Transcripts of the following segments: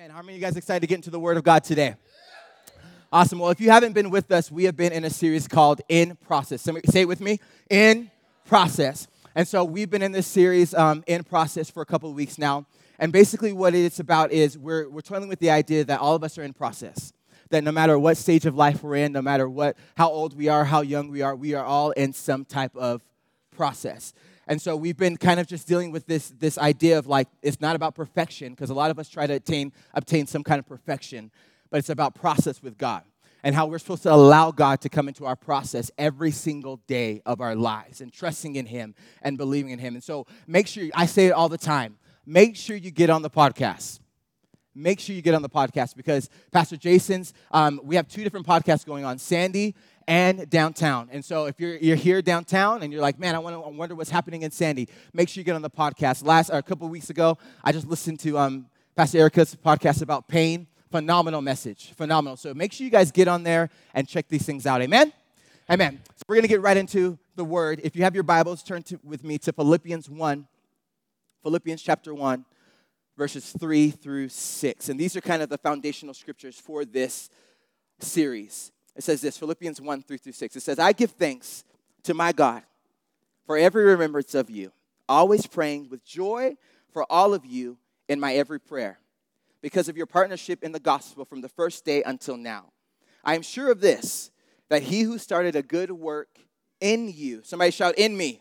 Amen. How many of you guys excited to get into the Word of God today? Awesome. Well, if you haven't been with us, we have been in a series called In Process. Say it with me In Process. And so we've been in this series um, in process for a couple of weeks now. And basically, what it's about is we're, we're toiling with the idea that all of us are in process. That no matter what stage of life we're in, no matter what, how old we are, how young we are, we are all in some type of process. And so we've been kind of just dealing with this, this idea of like, it's not about perfection, because a lot of us try to attain, obtain some kind of perfection, but it's about process with God and how we're supposed to allow God to come into our process every single day of our lives and trusting in Him and believing in Him. And so make sure, I say it all the time, make sure you get on the podcast. Make sure you get on the podcast because Pastor Jason's, um, we have two different podcasts going on Sandy and downtown. And so if you're, you're here downtown and you're like, man, I, wanna, I wonder what's happening in Sandy, make sure you get on the podcast. Last, a couple weeks ago, I just listened to um, Pastor Erica's podcast about pain phenomenal message. Phenomenal. So make sure you guys get on there and check these things out. Amen? Amen. So we're going to get right into the word. If you have your Bibles, turn to, with me to Philippians 1. Philippians chapter 1, verses 3 through 6. And these are kind of the foundational scriptures for this series. It says this Philippians 1, 3 through 6. It says, I give thanks to my God for every remembrance of you, always praying with joy for all of you in my every prayer because of your partnership in the gospel from the first day until now. I am sure of this, that he who started a good work in you, somebody shout, in me.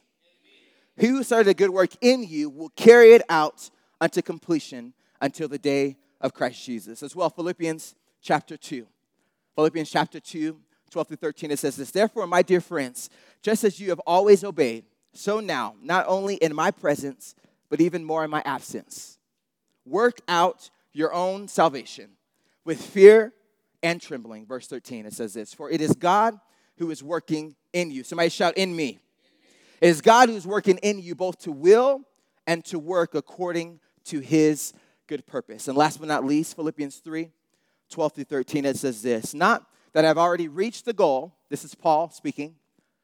He who started a good work in you will carry it out unto completion until the day of Christ Jesus. As well, Philippians chapter 2. Philippians chapter 2, 12 through 13, it says this Therefore, my dear friends, just as you have always obeyed, so now, not only in my presence, but even more in my absence, work out your own salvation with fear and trembling. Verse 13, it says this For it is God who is working in you. Somebody shout, In me. It is God who's working in you both to will and to work according to his good purpose. And last but not least, Philippians 3 12 through 13, it says this Not that I've already reached the goal, this is Paul speaking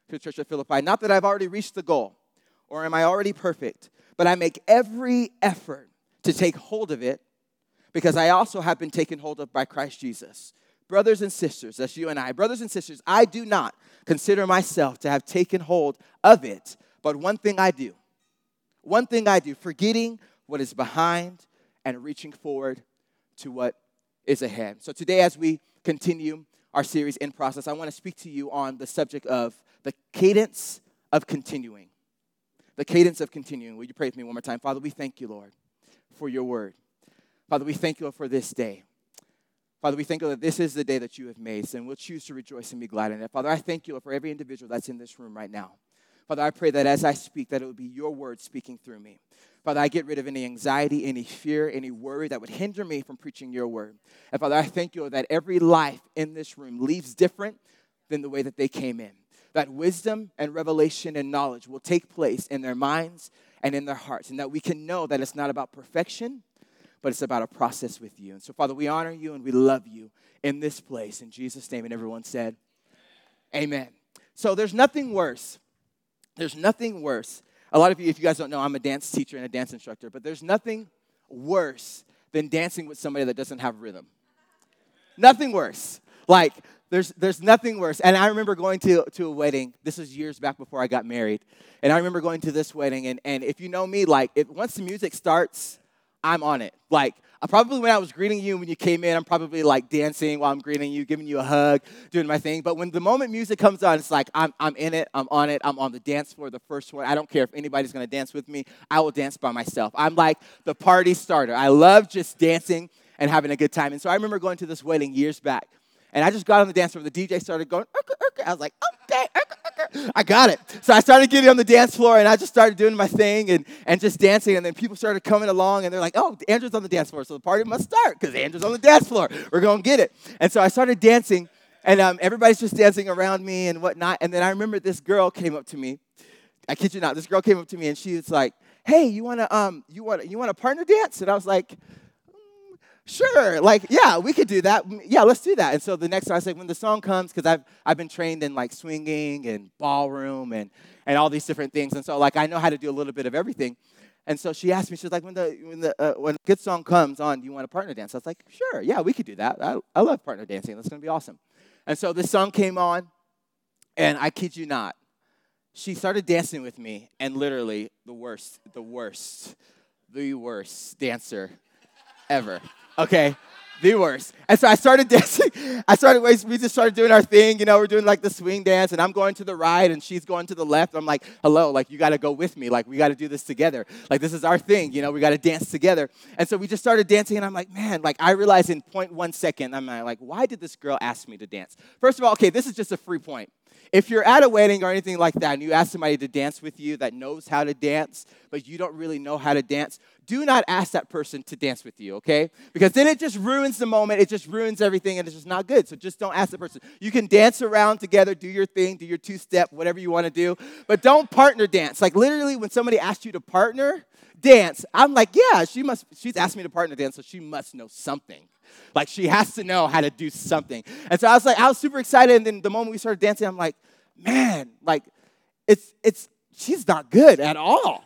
to the church of Philippi, not that I've already reached the goal or am I already perfect, but I make every effort to take hold of it because I also have been taken hold of by Christ Jesus. Brothers and sisters, that's you and I, brothers and sisters, I do not consider myself to have taken hold of it, but one thing I do. One thing I do, forgetting what is behind and reaching forward to what is ahead. So today, as we continue our series in process, I want to speak to you on the subject of the cadence of continuing. The cadence of continuing. Will you pray with me one more time? Father, we thank you, Lord, for your word. Father, we thank you for this day. Father, we thank you that this is the day that you have made, and we'll choose to rejoice and be glad in it. Father, I thank you for every individual that's in this room right now. Father, I pray that as I speak, that it would be your word speaking through me. Father, I get rid of any anxiety, any fear, any worry that would hinder me from preaching your word. And Father, I thank you that every life in this room leaves different than the way that they came in. That wisdom and revelation and knowledge will take place in their minds and in their hearts, and that we can know that it's not about perfection, but it's about a process with you. And so, Father, we honor you and we love you in this place. In Jesus' name, and everyone said, Amen. So, there's nothing worse. There's nothing worse. A lot of you, if you guys don't know, I'm a dance teacher and a dance instructor, but there's nothing worse than dancing with somebody that doesn't have rhythm. Nothing worse. Like, there's, there's nothing worse. And I remember going to, to a wedding. This was years back before I got married. And I remember going to this wedding. And, and if you know me, like, if, once the music starts, I'm on it. Like, probably when I was greeting you when you came in, I'm probably like dancing while I'm greeting you, giving you a hug, doing my thing. But when the moment music comes on, it's like I'm, I'm in it, I'm on it, I'm on the dance floor, the first one. I don't care if anybody's gonna dance with me, I will dance by myself. I'm like the party starter. I love just dancing and having a good time. And so I remember going to this wedding years back. And I just got on the dance floor. The DJ started going, I was like, okay, I got it. So I started getting on the dance floor and I just started doing my thing and, and just dancing. And then people started coming along and they're like, oh, Andrew's on the dance floor. So the party must start because Andrew's on the dance floor. We're going to get it. And so I started dancing and um, everybody's just dancing around me and whatnot. And then I remember this girl came up to me. I kid you not. This girl came up to me and she was like, hey, you want to um, you wanna, you want a partner dance? And I was like, sure, like, yeah, we could do that. Yeah, let's do that. And so the next time I say, when the song comes, because I've, I've been trained in like swinging and ballroom and, and all these different things. And so, like, I know how to do a little bit of everything. and so she asked me, she was like, when the when the uh, when good song comes on, do you want a partner dance? I was like, sure, yeah, we could do that. I, I love partner dancing. That's gonna be awesome. And so this song came on, and I kid you not, she started dancing with me, and literally the worst, the worst, the worst dancer ever. Okay, the worst. And so I started dancing. I started, we just started doing our thing. You know, we're doing like the swing dance, and I'm going to the right, and she's going to the left. I'm like, hello, like, you got to go with me. Like, we got to do this together. Like, this is our thing. You know, we got to dance together. And so we just started dancing, and I'm like, man, like, I realized in point one second, I'm like, why did this girl ask me to dance? First of all, okay, this is just a free point. If you're at a wedding or anything like that and you ask somebody to dance with you that knows how to dance, but you don't really know how to dance, do not ask that person to dance with you, okay? Because then it just ruins the moment, it just ruins everything, and it's just not good. So just don't ask the person. You can dance around together, do your thing, do your two step, whatever you want to do, but don't partner dance. Like literally, when somebody asks you to partner dance, I'm like, yeah, she must, she's asked me to partner dance, so she must know something. Like she has to know how to do something. And so I was like, I was super excited. And then the moment we started dancing, I'm like, man, like it's it's she's not good at all.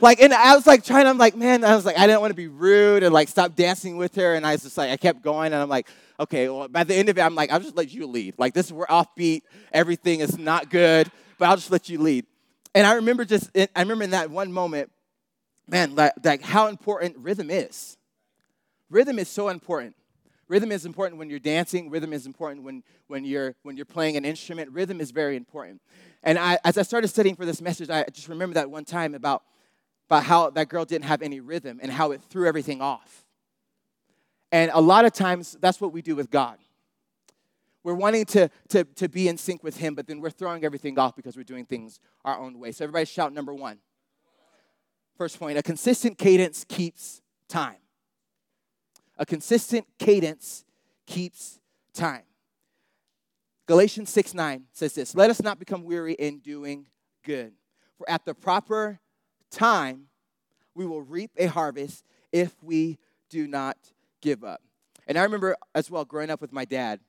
Like, and I was like trying, I'm like, man, I was like, I didn't want to be rude and like stop dancing with her. And I was just like, I kept going and I'm like, okay, well, by the end of it, I'm like, I'll just let you lead. Like, this, we're offbeat, everything is not good, but I'll just let you lead. And I remember just, I remember in that one moment, man, like, like how important rhythm is. Rhythm is so important. Rhythm is important when you're dancing. Rhythm is important when, when, you're, when you're playing an instrument. Rhythm is very important. And I, as I started studying for this message, I just remember that one time about, about how that girl didn't have any rhythm and how it threw everything off. And a lot of times, that's what we do with God. We're wanting to, to, to be in sync with Him, but then we're throwing everything off because we're doing things our own way. So, everybody shout number one. First point a consistent cadence keeps time. A consistent cadence keeps time. Galatians 6 9 says this Let us not become weary in doing good, for at the proper time we will reap a harvest if we do not give up. And I remember as well growing up with my dad,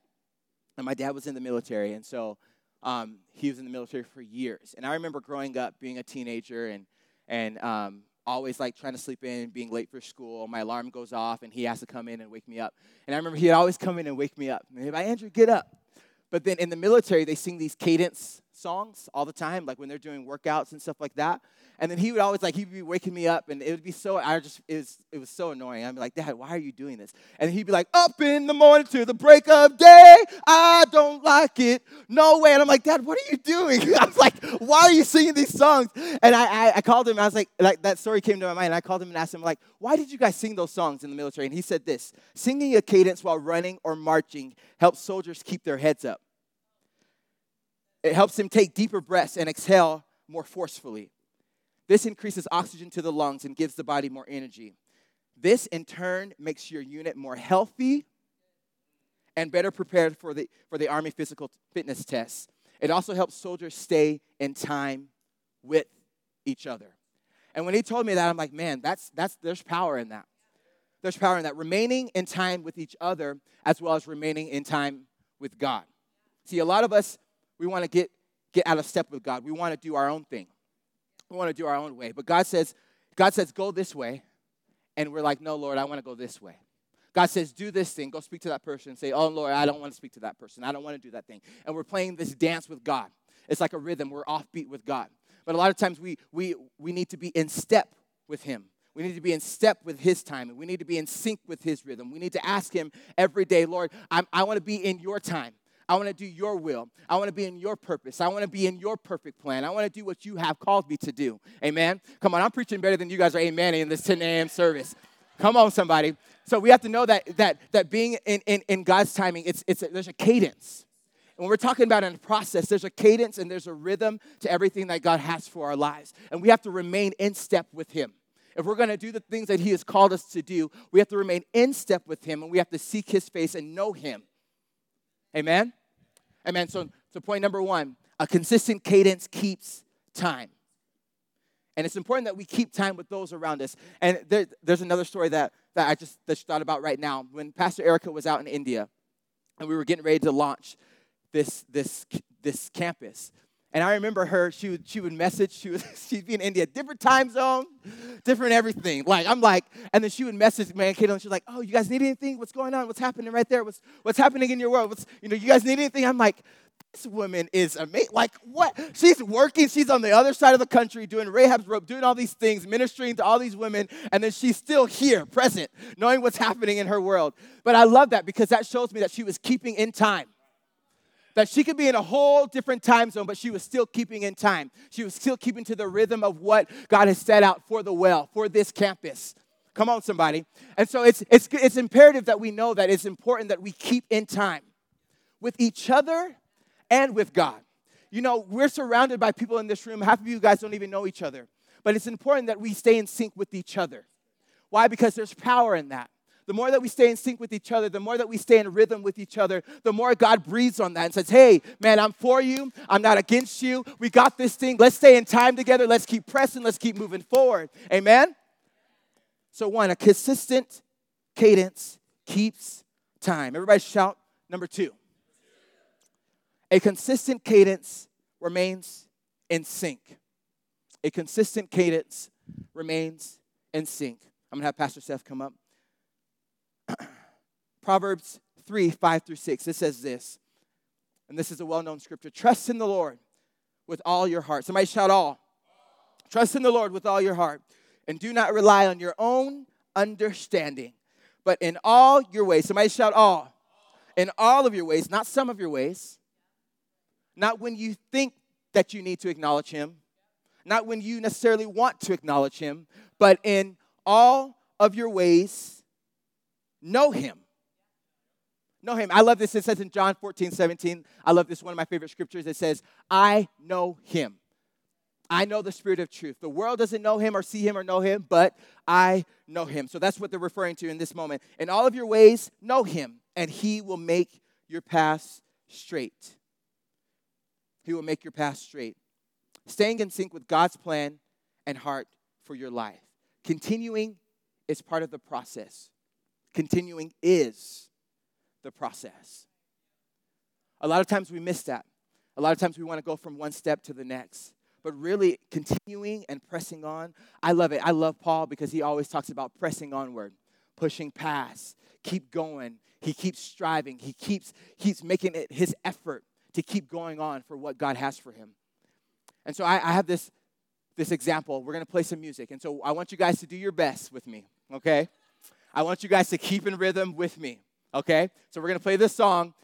and my dad was in the military, and so um, he was in the military for years. And I remember growing up, being a teenager, and and um, always like trying to sleep in, being late for school. My alarm goes off and he has to come in and wake me up. And I remember he'd always come in and wake me up. And he'd be like Andrew, get up. But then in the military, they sing these cadence songs all the time, like when they're doing workouts and stuff like that. And then he would always like he'd be waking me up, and it would be so I just it was it was so annoying. I'd be like, Dad, why are you doing this? And he'd be like, Up in the morning to the break of day, I don't like it, no way. And I'm like, Dad, what are you doing? I was like, Why are you singing these songs? And I, I I called him. I was like, like that story came to my mind. I called him and asked him like, Why did you guys sing those songs in the military? And he said this: Singing a cadence while running or marching helps soldiers keep their heads up. It helps them take deeper breaths and exhale more forcefully. This increases oxygen to the lungs and gives the body more energy. This, in turn, makes your unit more healthy and better prepared for the, for the Army physical fitness tests. It also helps soldiers stay in time with each other. And when he told me that, I'm like, man, that's, that's, there's power in that. There's power in that. Remaining in time with each other as well as remaining in time with God. See, a lot of us we want to get, get out of step with God. We want to do our own thing. We want to do our own way. But God says, God says, go this way. And we're like, no, Lord, I want to go this way. God says, do this thing. Go speak to that person and say, oh, Lord, I don't want to speak to that person. I don't want to do that thing. And we're playing this dance with God. It's like a rhythm. We're offbeat with God. But a lot of times we, we, we need to be in step with Him. We need to be in step with His timing. We need to be in sync with His rhythm. We need to ask Him every day, Lord, I'm, I want to be in your time. I want to do your will. I want to be in your purpose. I want to be in your perfect plan. I want to do what you have called me to do. Amen. Come on, I'm preaching better than you guys are amen in this 10 a.m. service. Come on, somebody. So we have to know that that that being in, in, in God's timing, it's it's a, there's a cadence. When we're talking about in a process, there's a cadence and there's a rhythm to everything that God has for our lives. And we have to remain in step with Him. If we're going to do the things that He has called us to do, we have to remain in step with Him and we have to seek His face and know Him. Amen? Amen. So, so point number one a consistent cadence keeps time. And it's important that we keep time with those around us. And there, there's another story that, that I just, just thought about right now. When Pastor Erica was out in India, and we were getting ready to launch this, this, this campus, And I remember her, she would, she would message, she would, she'd be in India, different time zone, different everything. Like, I'm like, and then she would message man, Caitlin, she's like, oh, you guys need anything? What's going on? What's happening right there? What's, what's happening in your world? What's, you know, you guys need anything? I'm like, this woman is amazing. Like, what? She's working. She's on the other side of the country doing Rahab's rope, doing all these things, ministering to all these women, and then she's still here, present, knowing what's happening in her world. But I love that because that shows me that she was keeping in time that she could be in a whole different time zone, but she was still keeping in time. She was still keeping to the rhythm of what God has set out for the well, for this campus. Come on, somebody. And so it's, it's, it's imperative that we know that it's important that we keep in time with each other and with God. You know, we're surrounded by people in this room. Half of you guys don't even know each other. But it's important that we stay in sync with each other. Why? Because there's power in that the more that we stay in sync with each other, the more that we stay in rhythm with each other, the more God breathes on that and says, Hey, man, I'm for you. I'm not against you. We got this thing. Let's stay in time together. Let's keep pressing. Let's keep moving forward. Amen? So, one, a consistent cadence keeps time. Everybody shout number two. A consistent cadence remains in sync. A consistent cadence remains in sync. I'm gonna have Pastor Seth come up. Proverbs 3 5 through 6. It says this, and this is a well known scripture Trust in the Lord with all your heart. Somebody shout, all. Trust in the Lord with all your heart, and do not rely on your own understanding, but in all your ways. Somebody shout, all. In all of your ways, not some of your ways, not when you think that you need to acknowledge Him, not when you necessarily want to acknowledge Him, but in all of your ways, know Him know him. I love this. It says in John 14, 17. I love this one of my favorite scriptures. It says, I know him. I know the spirit of truth. The world doesn't know him or see him or know him, but I know him. So that's what they're referring to in this moment. In all of your ways, know him, and he will make your path straight. He will make your path straight. Staying in sync with God's plan and heart for your life. Continuing is part of the process. Continuing is the process. A lot of times we miss that. A lot of times we want to go from one step to the next. But really continuing and pressing on, I love it. I love Paul because he always talks about pressing onward, pushing past, keep going. He keeps striving. He keeps, keeps making it his effort to keep going on for what God has for him. And so I, I have this, this example. We're going to play some music. And so I want you guys to do your best with me, okay? I want you guys to keep in rhythm with me. Okay? So we're to play this song.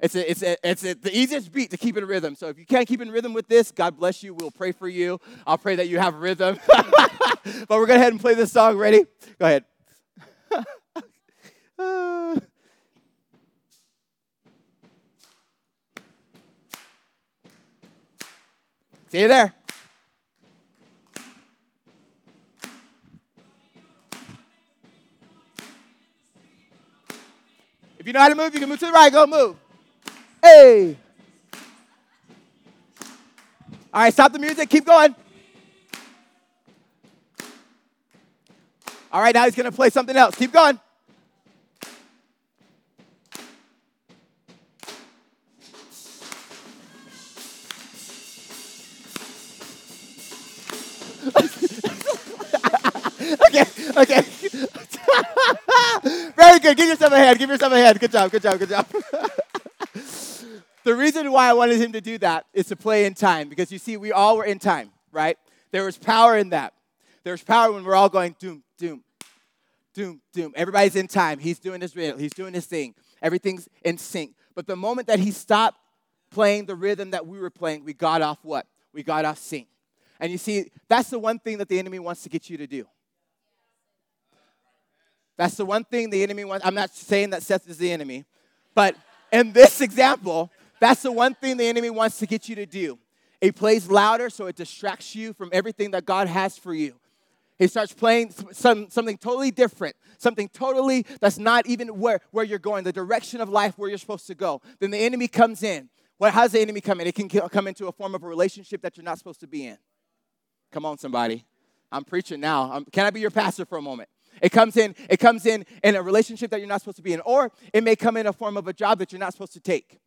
It's, a, it's, a, it's a, the easiest beat to keep in rhythm. So if you can't keep in rhythm with this, God bless you. We'll pray for you. I'll pray that you have rhythm. but we're going to go ahead and play this song. Ready? Go ahead. See you there. If you know how to move, you can move to the right. Go move. Hey. All right, stop the music. Keep going. All right, now he's going to play something else. Keep going. Good. Give yourself a hand. Give yourself a hand. Good job. Good job. Good job. the reason why I wanted him to do that is to play in time because you see, we all were in time, right? There was power in that. There's power when we're all going doom, doom, doom, doom. Everybody's in time. He's doing his rhythm. He's doing his thing. Everything's in sync. But the moment that he stopped playing the rhythm that we were playing, we got off what? We got off sync. And you see, that's the one thing that the enemy wants to get you to do. That's the one thing the enemy wants. I'm not saying that Seth is the enemy, but in this example, that's the one thing the enemy wants to get you to do. It plays louder so it distracts you from everything that God has for you. He starts playing some, something totally different, something totally that's not even where, where you're going, the direction of life where you're supposed to go. Then the enemy comes in. Well, how does the enemy come in? It can come into a form of a relationship that you're not supposed to be in. Come on, somebody. I'm preaching now. I'm, can I be your pastor for a moment? It comes in, it comes in in a relationship that you're not supposed to be in, or it may come in a form of a job that you're not supposed to take.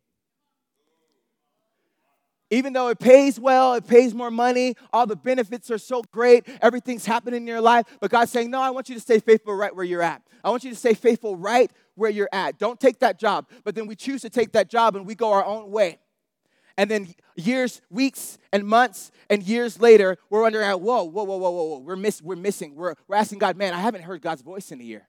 even though it pays well, it pays more money, all the benefits are so great, everything's happening in your life, but God's saying, No, I want you to stay faithful right where you're at. I want you to stay faithful right where you're at. Don't take that job. But then we choose to take that job and we go our own way. And then years, weeks, and months, and years later, we're wondering, whoa, whoa, whoa, whoa, whoa, we're, miss, we're missing. We're, we're asking God, man, I haven't heard God's voice in a year.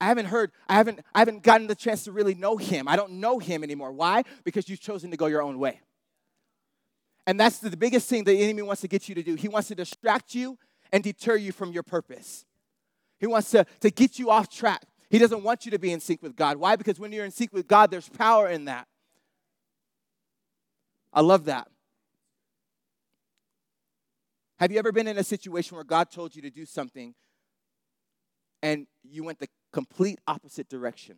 I haven't heard, I haven't, I haven't gotten the chance to really know him. I don't know him anymore. Why? Because you've chosen to go your own way. And that's the biggest thing the enemy wants to get you to do. He wants to distract you and deter you from your purpose. He wants to, to get you off track. He doesn't want you to be in sync with God. Why? Because when you're in sync with God, there's power in that. I love that. Have you ever been in a situation where God told you to do something and you went the complete opposite direction.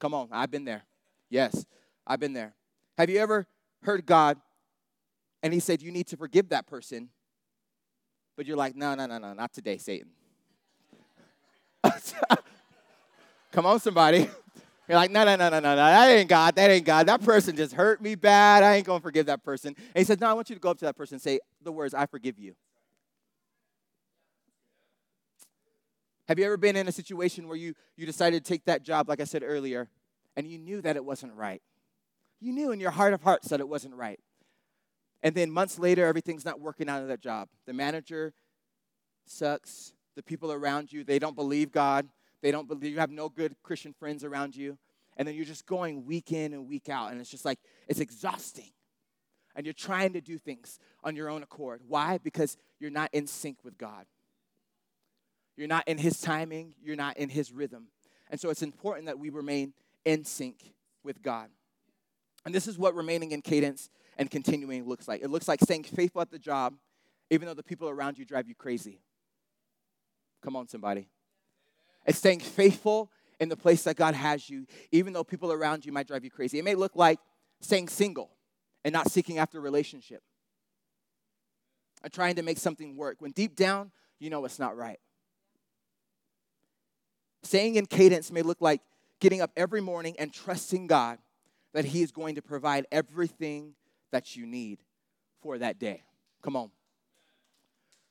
Come on, I've been there. Yes, I've been there. Have you ever heard God and He said, You need to forgive that person? But you're like, No, no, no, no, not today, Satan. Come on, somebody. You're like, no, no, no, no, no, no, that ain't God. That ain't God. That person just hurt me bad. I ain't gonna forgive that person. And he said, No, I want you to go up to that person and say the words, I forgive you. Have you ever been in a situation where you, you decided to take that job, like I said earlier, and you knew that it wasn't right? You knew in your heart of hearts that it wasn't right. And then months later, everything's not working out of that job. The manager sucks. The people around you, they don't believe God. They don't believe you have no good Christian friends around you. And then you're just going week in and week out. And it's just like, it's exhausting. And you're trying to do things on your own accord. Why? Because you're not in sync with God. You're not in His timing, you're not in His rhythm. And so it's important that we remain in sync with God. And this is what remaining in cadence and continuing looks like. It looks like staying faithful at the job, even though the people around you drive you crazy. Come on, somebody. It's staying faithful in the place that God has you, even though people around you might drive you crazy. It may look like staying single and not seeking after a relationship and trying to make something work when deep down, you know it's not right. Staying in cadence may look like getting up every morning and trusting God that He is going to provide everything that you need for that day. Come on.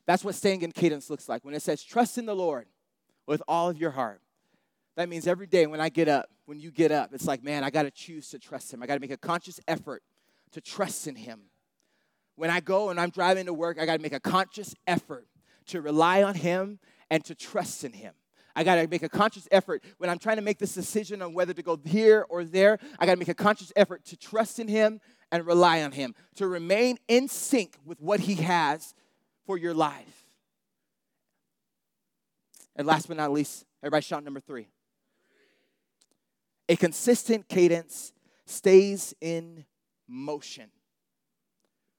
That's what staying in cadence looks like. When it says, trust in the Lord with all of your heart, that means every day when I get up, when you get up, it's like, man, I got to choose to trust Him. I got to make a conscious effort to trust in Him. When I go and I'm driving to work, I got to make a conscious effort to rely on Him and to trust in Him. I got to make a conscious effort when I'm trying to make this decision on whether to go here or there. I got to make a conscious effort to trust in Him and rely on Him, to remain in sync with what He has for your life. And last but not least, everybody shout number three. A consistent cadence stays in motion.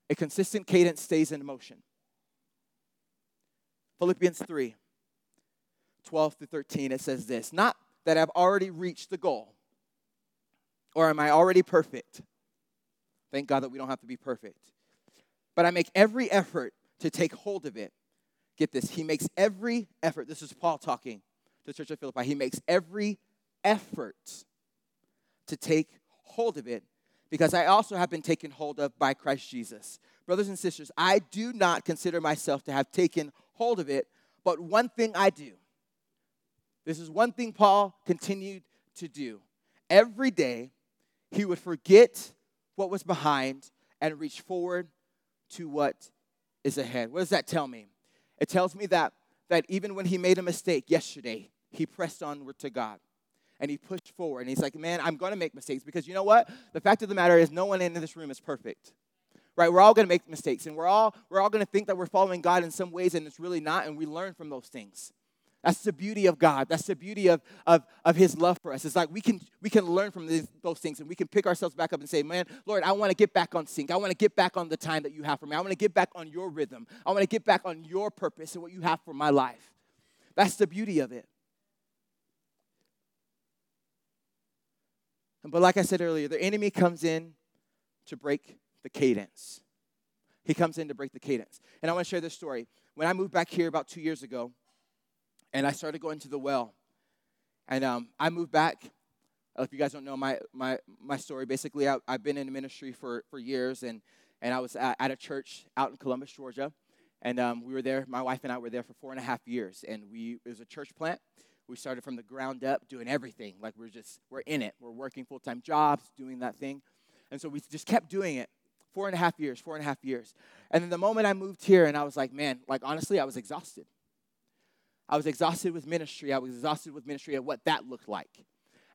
A consistent cadence stays in motion. Philippians 3 12 through 13, it says this Not that I've already reached the goal, or am I already perfect? Thank God that we don't have to be perfect. But I make every effort to take hold of it. Get this, he makes every effort. This is Paul talking to the church of Philippi. He makes every effort to take hold of it because I also have been taken hold of by Christ Jesus. Brothers and sisters, I do not consider myself to have taken hold of it, but one thing I do this is one thing Paul continued to do. Every day, he would forget what was behind and reach forward to what is ahead. What does that tell me? It tells me that, that even when he made a mistake yesterday, he pressed onward to God and he pushed forward. And he's like, man, I'm going to make mistakes because you know what? The fact of the matter is, no one in this room is perfect. Right? We're all to make mistakes and we're all, we're all to think that we're following God in some ways and it's really not. And we learn from those things. That's the beauty of God. That's the beauty of, of, of His love for us. It's like we can, we can learn from those things and we can pick ourselves back up and say, Man, Lord, I want to get back on sync. I want to get back on the time that you have for me. I want to get back on your rhythm. I want to get back on your purpose and what you have for my life. That's the beauty of it. But like I said earlier, the enemy comes in to break the cadence. He comes in to break the cadence. And I want to share this story. When I moved back here about two years ago, and I started going to the well. And um, I moved back Uh, if you guys don't know my, my, my story, basically, I, have been in ministry for, for years, and, and I was at, at a church out in Columbus, Georgia. And um, we were there, my wife and I were there for four and a half years. And we, it was a church plant. We started from the ground up, doing everything. Like we're just, we're in it. We're working full time jobs, doing that thing. And so we just kept doing it four and a half years, four and a half years. And then the moment I moved here, and I was like, man, like honestly, I was exhausted. I was exhausted with ministry. I was exhausted with ministry and what that looked like.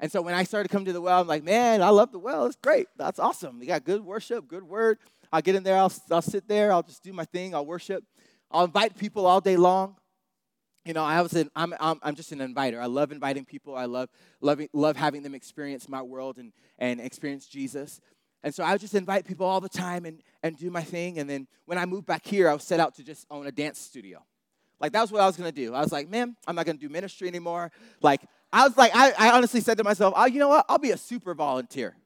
And so when I started coming to the well, I'm like, man, I love the well. It's great. That's awesome. You got good worship, good word. I'll get in there, I'll, I'll sit there, I'll just do my thing, I'll worship. I'll invite people all day long. You know, I was an, I'm, I'm, I'm just an inviter. I love inviting people. I love, loving, love having them experience my world and, and experience Jesus. And so I would just invite people all the time and, and do my thing. And then when I moved back here, I was set out to just own a dance studio. Like, that was what I was gonna do. I was like, man, I'm not gonna do ministry anymore. Like, I was like, I, I honestly said to myself, oh, you know what? I'll be a super volunteer.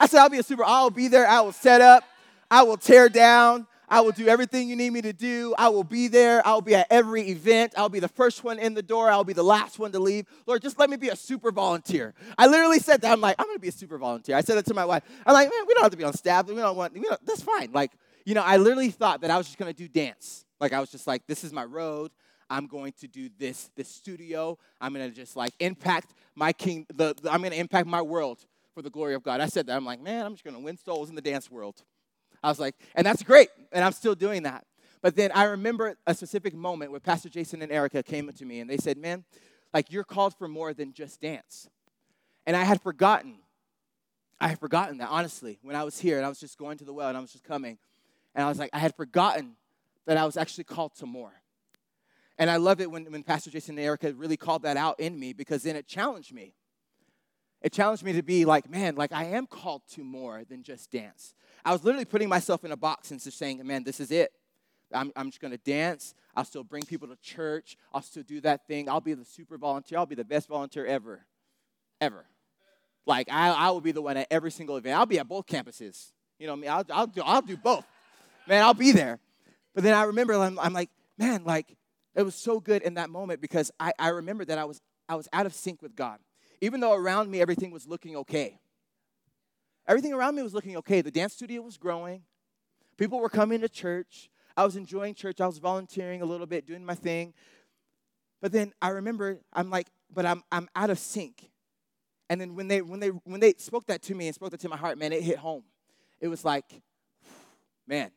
I said, I'll be a super, I'll be there. I will set up, I will tear down, I will do everything you need me to do. I will be there. I'll be at every event. I'll be the first one in the door. I'll be the last one to leave. Lord, just let me be a super volunteer. I literally said that. I'm like, I'm going to be a super volunteer. I said it to my wife. I'm like, man, we don't have to be on staff. We don't want, we don't, that's fine. Like, you know, I literally thought that I was just going to do dance. Like, I was just like, this is my road. I'm going to do this, this studio. I'm going to just like impact my king, the, the I'm to impact my world for the glory of God. I said that. I'm like, man, I'm just going to win souls in the dance world. I was like, and that's great. And I'm still doing that. But then I remember a specific moment where Pastor Jason and Erica came to me and they said, man, like you're called for more than just dance. And I had forgotten. I had forgotten that, honestly, when I was here and I was just going to the well and I was just coming. And I was like, I had forgotten that I was actually called to more. And I love it when, when Pastor Jason and Erica really called that out in me because then it challenged me. It challenged me to be like, man, like I am called to more than just dance. I was literally putting myself in a box and just saying, man, this is it. I'm, I'm just to dance. I'll still bring people to church. I'll still do that thing. I'll be the super volunteer. I'll be the best volunteer ever. Ever. Like, I, I will be the one at every single event. I'll be at both campuses. You know I mean? I'll, I'll, do, I'll do both. Man, I'll be there. But then I remember, I'm, I'm like, man, like, it was so good in that moment because I, I remember that I was, I was out of sync with God. Even though around me everything was looking okay. Everything around me was looking okay. The dance studio was growing. People were coming to church. I was enjoying church. I was volunteering a little bit, doing my thing. But then I remember, I'm like, but I'm, I'm out of sync. And then when they, when, they, when they spoke that to me and spoke that to my heart, man, it hit home. It was like, man,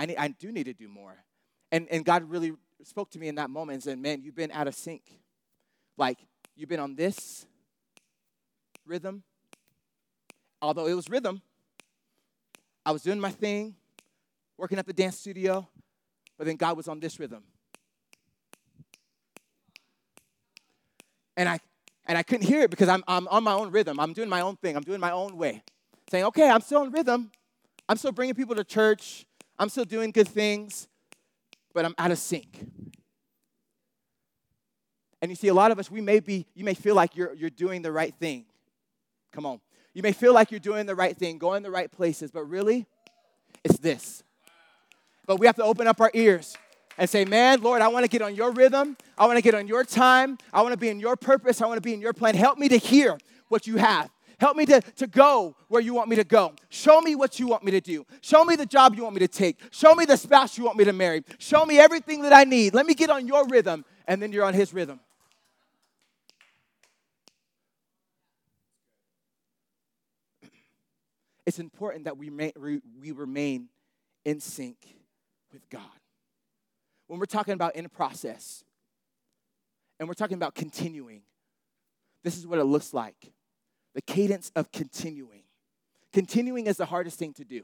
I, need, I do need to do more. And, and God really spoke to me in that moment and said, man, you've been out of sync. Like, you've been on this rhythm although it was rhythm, I was doing my thing, working at the dance studio, but then God was on this rhythm. And I and I couldn't hear it because I'm, I'm on my own rhythm. I'm doing my own thing. I'm doing my own way. Saying, okay, I'm still in rhythm. I'm still bringing people to church. I'm still doing good things, but I'm out of sync. And you see, a lot of us, we may be, you may feel like you're, you're doing the right thing. Come on. You may feel like you're doing the right thing, going the right places, but really, it's this. But we have to open up our ears and say, Man, Lord, I want to get on your rhythm. I want to get on your time. I want to be in your purpose. I want to be in your plan. Help me to hear what you have. Help me to, to go where you want me to go. Show me what you want me to do. Show me the job you want me to take. Show me the spouse you want me to marry. Show me everything that I need. Let me get on your rhythm, and then you're on his rhythm. it's important that we, we remain in sync with God. When we're talking about in process, and we're talking about continuing, this is what it looks like the cadence of continuing. Continuing is the hardest thing to do.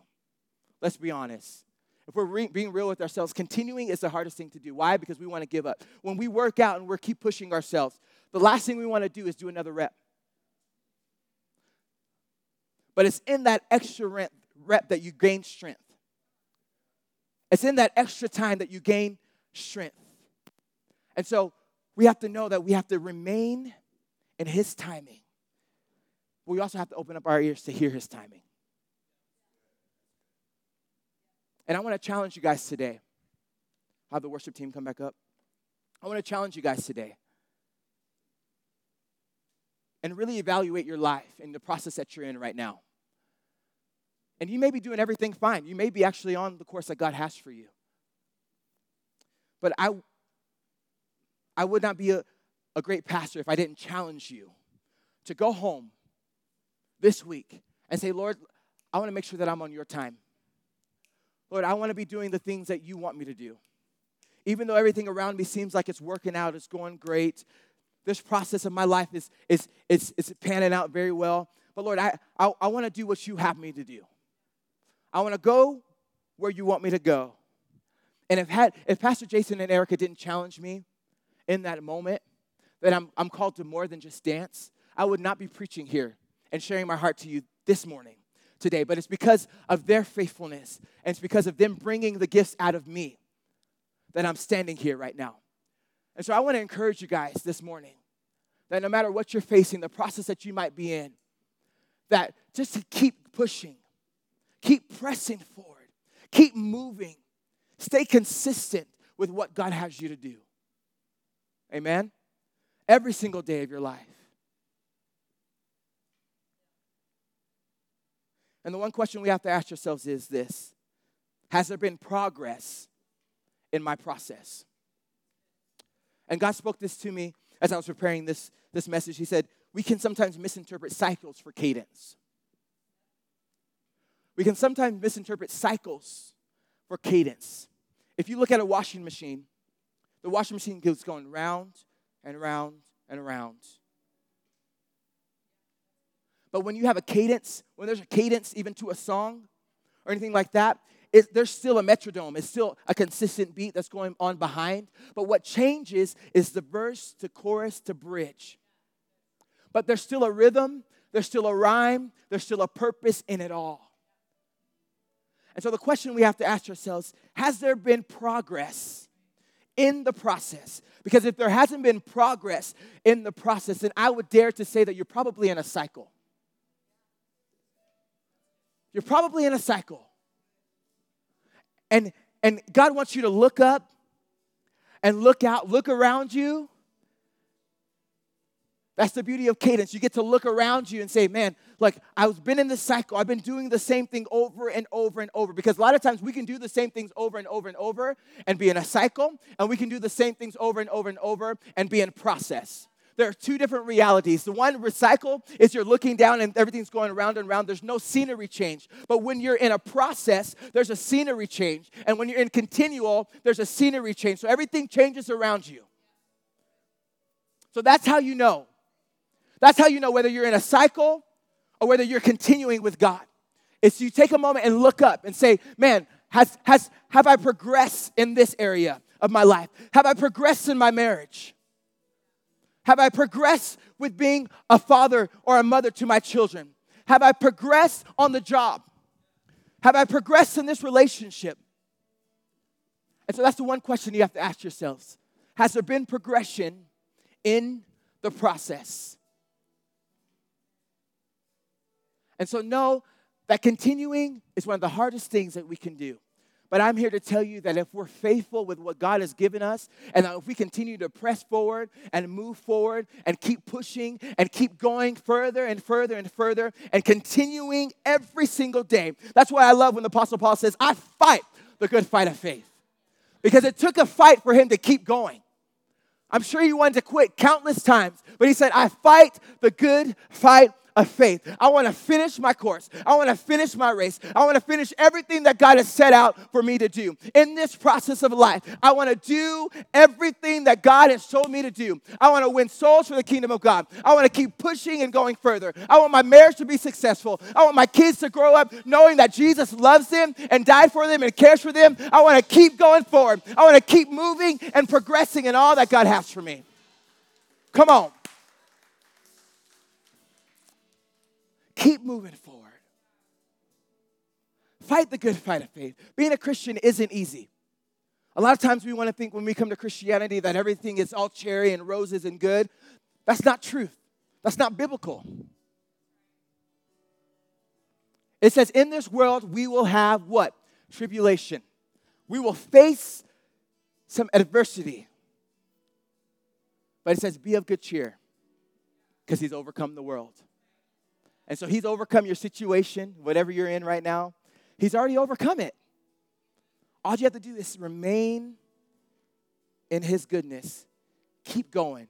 Let's be honest. If we're re- being real with ourselves, continuing is the hardest thing to do. Why? Because we want to give up. When we work out and we keep pushing ourselves, the last thing we want to do is do another rep. But it's in that extra rep, rep that you gain strength. It's in that extra time that you gain strength. And so we have to know that we have to remain in His timing. But we also have to open up our ears to hear His timing. And I want to challenge you guys today. Have the worship team come back up. I want to challenge you guys today. and really evaluate your life and the process that you're in right now. And you may be doing everything fine. You may be actually on the course that God has for you. But I, I would not be a, a great pastor if I didn't challenge you to go home this week and say, Lord, I want to make sure that I'm on your time. Lord, I want to be doing the things that you want me to do. Even though everything around me seems like it's working out, it's going great, this process of my life is, is, is, is panning out very well. But Lord, I, I, I want to do what you have me to do. I want to go where you want me to go. And if, had, if Pastor Jason and Erica didn't challenge me in that moment, that I'm, I'm called to more than just dance, I would not be preaching here and sharing my heart to you this morning, today. But it's because of their faithfulness and it's because of them bringing the gifts out of me that I'm standing here right now. And so I want to encourage you guys this morning that no matter what you're facing, the process that you might be in, that just to keep pushing, keep pressing forward, keep moving, stay consistent with what God has you to do. Amen? Every single day of your life. And the one question we have to ask ourselves is this Has there been progress in my process? And God spoke this to me as I was preparing this, this message. He said, We can sometimes misinterpret cycles for cadence. We can sometimes misinterpret cycles for cadence. If you look at a washing machine, the washing machine goes going round and round and around. But when you have a cadence, when there's a cadence even to a song or anything like that, it, there's still a metronome. It's still a consistent beat that's going on behind. But what changes is the verse to chorus to bridge. But there's still a rhythm, there's still a rhyme, there's still a purpose in it all. And so the question we have to ask ourselves has there been progress in the process? Because if there hasn't been progress in the process, then I would dare to say that you're probably in a cycle. You're probably in a cycle. And, and God wants you to look up and look out, look around you. That's the beauty of cadence. You get to look around you and say, man, like I've been in this cycle. I've been doing the same thing over and over and over. Because a lot of times we can do the same things over and over and over and be in a cycle, and we can do the same things over and over and over and be in process there are two different realities. The one, recycle, is you're looking down and everything's going around and around. There's no scenery change. But when you're in a process, there's a scenery change. And when you're in continual, there's a scenery change. So everything changes around you. So that's how you know. That's how you know whether you're in a cycle or whether you're continuing with God. It's you take a moment and look up and say, man, has, has, have I progressed in this area of my life? Have I progressed in my marriage? Have I progressed with being a father or a mother to my children? Have I progressed on the job? Have I progressed in this relationship? And so that's the one question you have to ask yourselves. Has there been progression in the process? And so know that continuing is one of the hardest things that we can do. But I'm here to tell you that if we're faithful with what God has given us, and if we continue to press forward and move forward and keep pushing and keep going further and further and further and continuing every single day, that's why I love when the Apostle Paul says, I fight the good fight of faith. Because it took a fight for him to keep going. I'm sure he wanted to quit countless times, but he said, I fight the good fight of faith. I want to finish my course. I want to finish my race. I want to finish everything that God has set out for me to do. In this process of life, I want to do everything that God has told me to do. I want to win souls for the kingdom of God. I want to keep pushing and going further. I want my marriage to be successful. I want my kids to grow up knowing that Jesus loves them and died for them and cares for them. I want to keep going forward. I want to keep moving and progressing in all that God has for me. Come on. Keep moving forward. Fight the good fight of faith. Being a Christian isn't easy. A lot of times we want to think when we come to Christianity that everything is all cherry and roses and good. That's not truth. That's not biblical. It says, In this world we will have what? Tribulation. We will face some adversity. But it says, Be of good cheer. Because he's overcome the world. And so he's overcome your situation, whatever you're in right now. He's already overcome it. All you have to do is remain in his goodness. Keep going.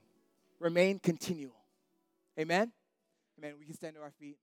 Remain continual. Amen? Amen. We can stand to our feet.